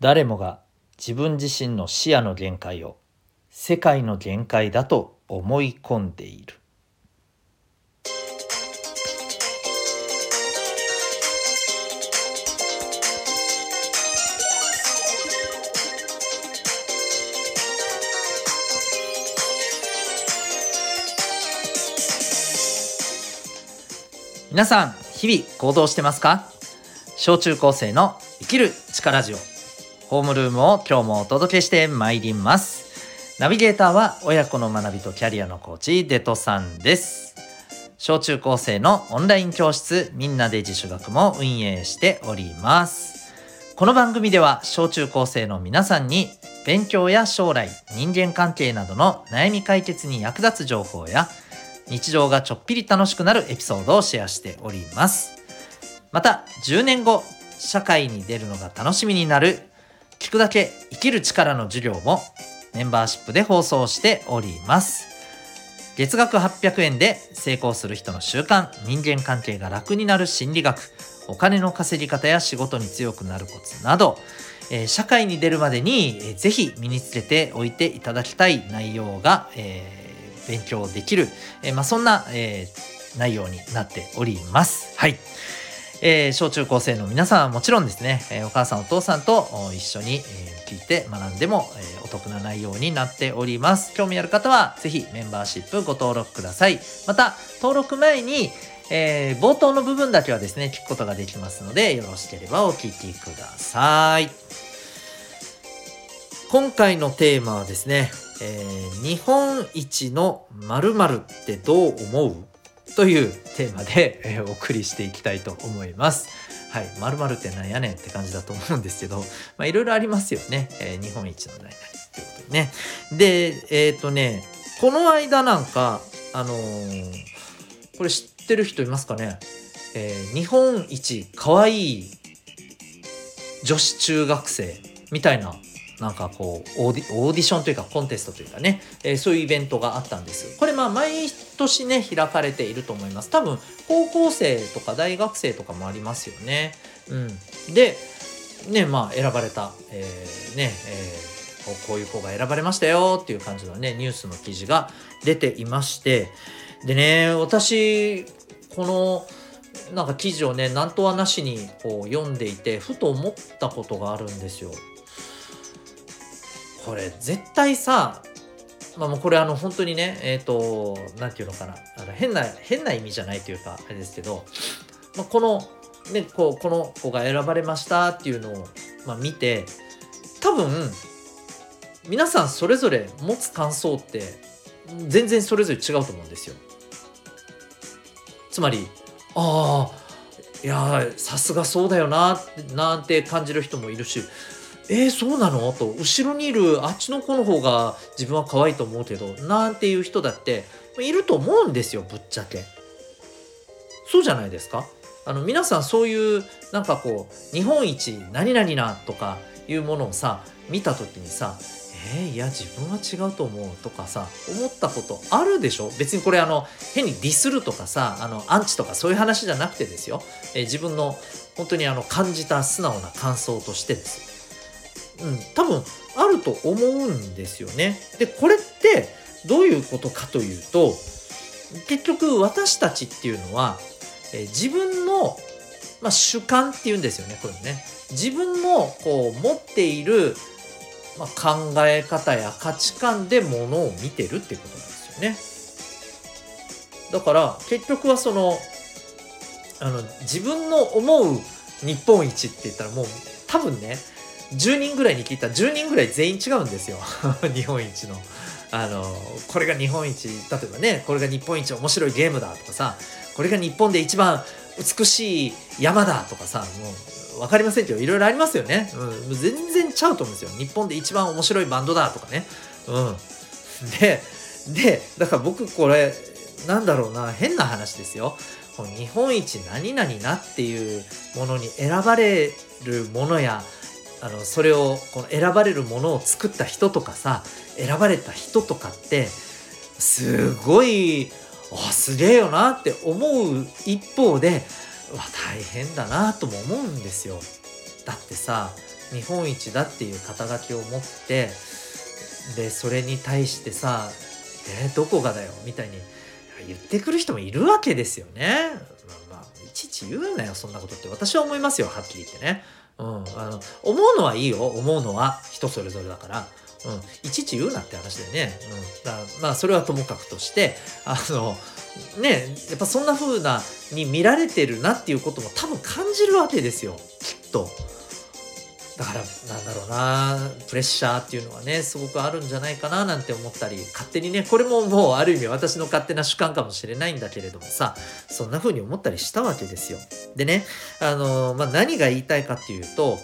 誰もが自分自身の視野の限界を世界の限界だと思い込んでいる。皆さん日々行動してますか？小中高生の生きる力ジオ。ホームルームを今日もお届けしてまいります。ナビゲーターは親子の学びとキャリアのコーチデトさんです。小中高生のオンライン教室みんなで自主学も運営しております。この番組では小中高生の皆さんに勉強や将来人間関係などの悩み解決に役立つ情報や日常がちょっぴり楽しくなるエピソードをシェアしております。また10年後社会に出るのが楽しみになる聞くだけ生きる力の授業もメンバーシップで放送しております月額800円で成功する人の習慣人間関係が楽になる心理学お金の稼ぎ方や仕事に強くなるコツなど、えー、社会に出るまでに、えー、ぜひ身につけておいていただきたい内容が、えー、勉強できる、えまあ、そんな、え内容になっております。はい。えー、小中高生の皆さんはもちろんですね、えー、お母さんお父さんと一緒に、えー、聞いて学んでも、えお得な内容になっております。興味ある方はぜひメンバーシップご登録ください。また、登録前に、え冒頭の部分だけはですね、聞くことができますので、よろしければお聞きください。今回のテーマはですね、え日本一の〇〇ってどう思う？というテーマで、えー、お送りしていきたいと思います。はい。〇〇ってなんやねんって感じだと思うんですけど、まあいろいろありますよね。えー、日本一の何々ってことでね。で、えっ、ー、とね、この間なんか、あのー、これ知ってる人いますかね？えー、日本一可愛い女子中学生みたいななんかこうオーディオーディションというかコンテストというかね、えー、そういうイベントがあったんです。これまあ毎年ね開かれていると思います。多分高校生とか大学生とかもありますよね。うん、でねまあ選ばれた、えー、ね、えー、こういう子が選ばれましたよっていう感じのねニュースの記事が出ていましてでね私このなんか記事をね何とはなしにこう読んでいてふと思ったことがあるんですよ。これ絶対さまあもうこれあの本当にねえっ、ー、と何て言うのかなあの変な変な意味じゃないというかあれですけど、まあ、このねこうこの子が選ばれましたっていうのを、まあ、見て多分皆さんそれぞれ持つ感想って全然それぞれ違うと思うんですよ。つまりああいやさすがそうだよななんて感じる人もいるしえー、そうなの？と後ろにいるあっちの子の方が自分は可愛いと思うけどなんていう人だっていると思うんですよぶっちゃけ。そうじゃないですか？あの皆さんそういうなんかこう日本一何々なとかいうものをさ見た時にさえー、いや自分は違うと思うとかさ思ったことあるでしょ？別にこれあの変にディスるとかさあのアンチとかそういう話じゃなくてですよ、えー、自分の本当にあの感じた素直な感想としてですうん、多分あると思うんですよね。でこれってどういうことかというと結局私たちっていうのは、え自分の、まあ、主観っていうんですよねこれね。自分のこう持っている、まあ、考え方や価値観でものを見てるっていうことなんですよね。だから結局はそのあの自分の思う日本一って言ったらもう多分ね10人ぐらいに聞いた。ら10人ぐらい全員違うんですよ。日本一の。あのこれが日本一。例えばねこれが日本一面白いゲームだとかさこれが日本で一番美しい山だとかさもう分かりませんけどいろいろありますよね、うん、全然ちゃうと思うんですよ。日本で一番面白いバンドだとかね。うん。ででだから僕これなんだろうな変な話ですよ。日本一何々なっていうものに選ばれるものやあのそれをこの選ばれるものを作った人とかさ選ばれた人とかってすごいあすげえよなって思う一方でわ大変だなとも思うんですよ。だってさ日本一だっていう肩書きを持ってでそれに対してさ「えー、どこがだよ」みたいに言ってくる人もいるわけですよね。まあ、まあ、いちいち言うなよそんなことって私は思いますよはっきり言ってね。うん、あの思うのはいいよ思うのは人それぞれだから。うん、いちいち言うなって話だよね。うん、だまあそれはともかくとしてあのねやっぱそんな風なに見られてるなっていうことも多分感じるわけですよきっと。だからなんだろうなプレッシャーっていうのはねすごくあるんじゃないかななんて思ったり勝手にねこれももうある意味私の勝手な主観かもしれないんだけれどもさそんな風に思ったりしたわけですよ。でねあの、まあ、何が言いたいかっていうと、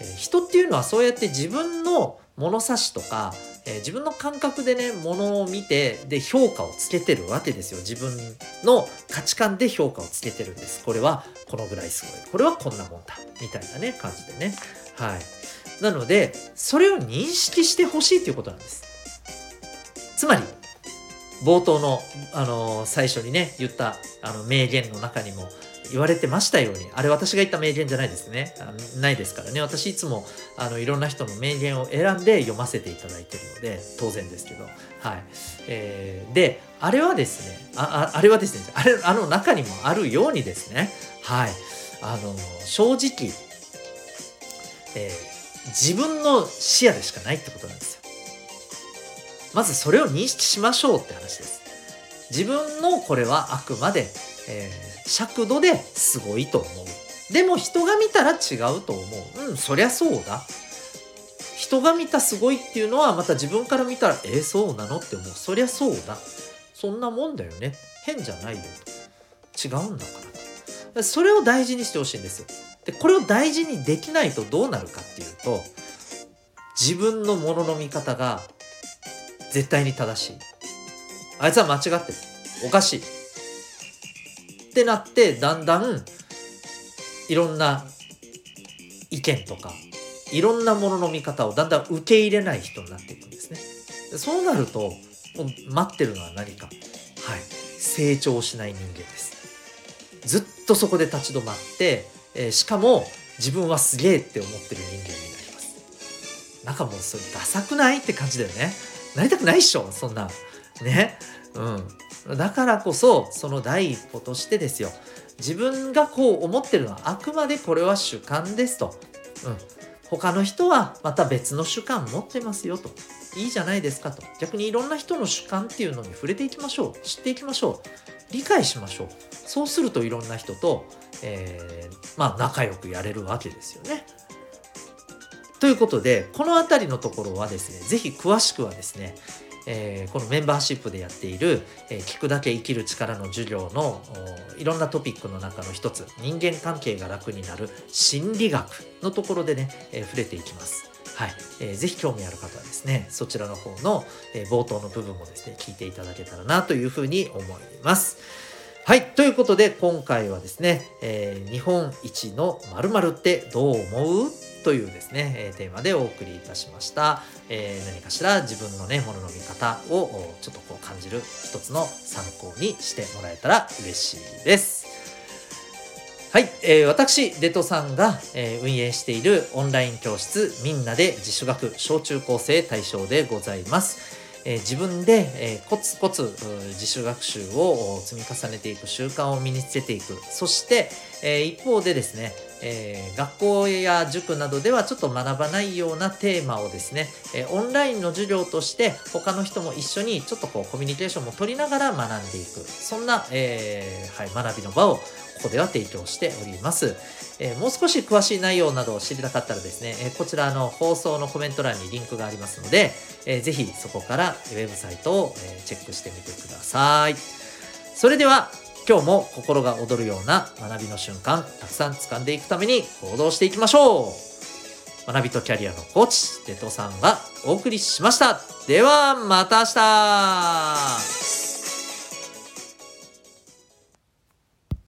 えー、人っていうのはそうやって自分の物差しとか、えー、自分の感覚でね物を見てで評価をつけてるわけですよ。自分の価値観で評価をつけてるんです。これはこのぐらいすごい。これはこんなもんだ。みたいなね感じでね。はいなのでそれを認識してほしいということなんですつまり冒頭の、あのー、最初にね言ったあの名言の中にも言われてましたように、あれ私が言った名言じゃないですね。あないですからね。私いつもあのいろんな人の名言を選んで読ませていただいてるので、当然ですけど。はい。えー、で、あれはですね、あああれはですね、あれ、あの中にもあるようにですね、はい。あの、正直、えー、自分の視野でしかないってことなんですよ。まずそれを認識しましょうって話です。自分のこれはあくまで、えー尺度ですごいと思う。でも人が見たら違うと思う。うん、そりゃそうだ。人が見たすごいっていうのはまた自分から見たら、えー、そうなのって思う。そりゃそうだ。そんなもんだよね。変じゃないよと。違うんだからそれを大事にしてほしいんですよ。で、これを大事にできないとどうなるかっていうと、自分のものの見方が絶対に正しい。あいつは間違ってる。おかしい。ってなってだんだんいろんな意見とかいろんなものの見方をだんだん受け入れない人になっていくんですね。そうなると待ってるのは何か、はい、成長しない人間です。ずっとそこで立ち止まって、えー、しかも自分はすげえって思ってる人間になります。なんかもうそれダサくないって感じだよね。なりたくないっしょそんな。ね。うん。だからこそその第一歩としてですよ自分がこう思ってるのはあくまでこれは主観ですと、うん、他の人はまた別の主観持ってますよと。いいじゃないですかと。逆にいろんな人の主観っていうのに触れていきましょう。知っていきましょう。理解しましょう。そうするといろんな人と、えー、まあ仲良くやれるわけですよね。ということでこの辺りのところはですね是非詳しくはですねえー、このメンバーシップでやっている、えー、聞くだけ生きる力の授業のいろんなトピックの中の一つ人間関係が楽になる心理学のところでね、えー、触れていきます。はい、えー、ぜひ興味ある方はですね、そちらの方の、え、冒頭の部分もですね、聞いていただけたらなというふうに思います。はい。ということで、今回はですね、え、日本一の〇〇ってどう思う？というですね、えテーマでお送りいたしました。えー、何かしら自分のね、ものの見方をちょっとこう感じる一つの参考にしてもらえたら嬉しいです。はい、えー、私、デトさんが、えー、運営しているオンライン教室みんなで自主学小中高生対象でございます。え、自分で、え、コツコツ自主学習を積み重ねていく習慣を身につけていくそして、えー、一方でですね、え学校や塾などではちょっと学ばないようなテーマをですね、えオンラインの授業として他の人も一緒にちょっとこうコミュニケーションも取りながら学んでいくそんな、えはい、学びの場をここでは提供しております。えー、もう少し詳しい内容などを知りたかったらですね、えー、こちらの放送のコメント欄にリンクがありますので、えー、ぜひそこからウェブサイトを、えチェックしてみてください。それでは今日も心が躍るような学びの瞬間たくさん掴んでいくために行動していきましょう学びとキャリアのコーチ、デトさんがお送りしました。ではまた明日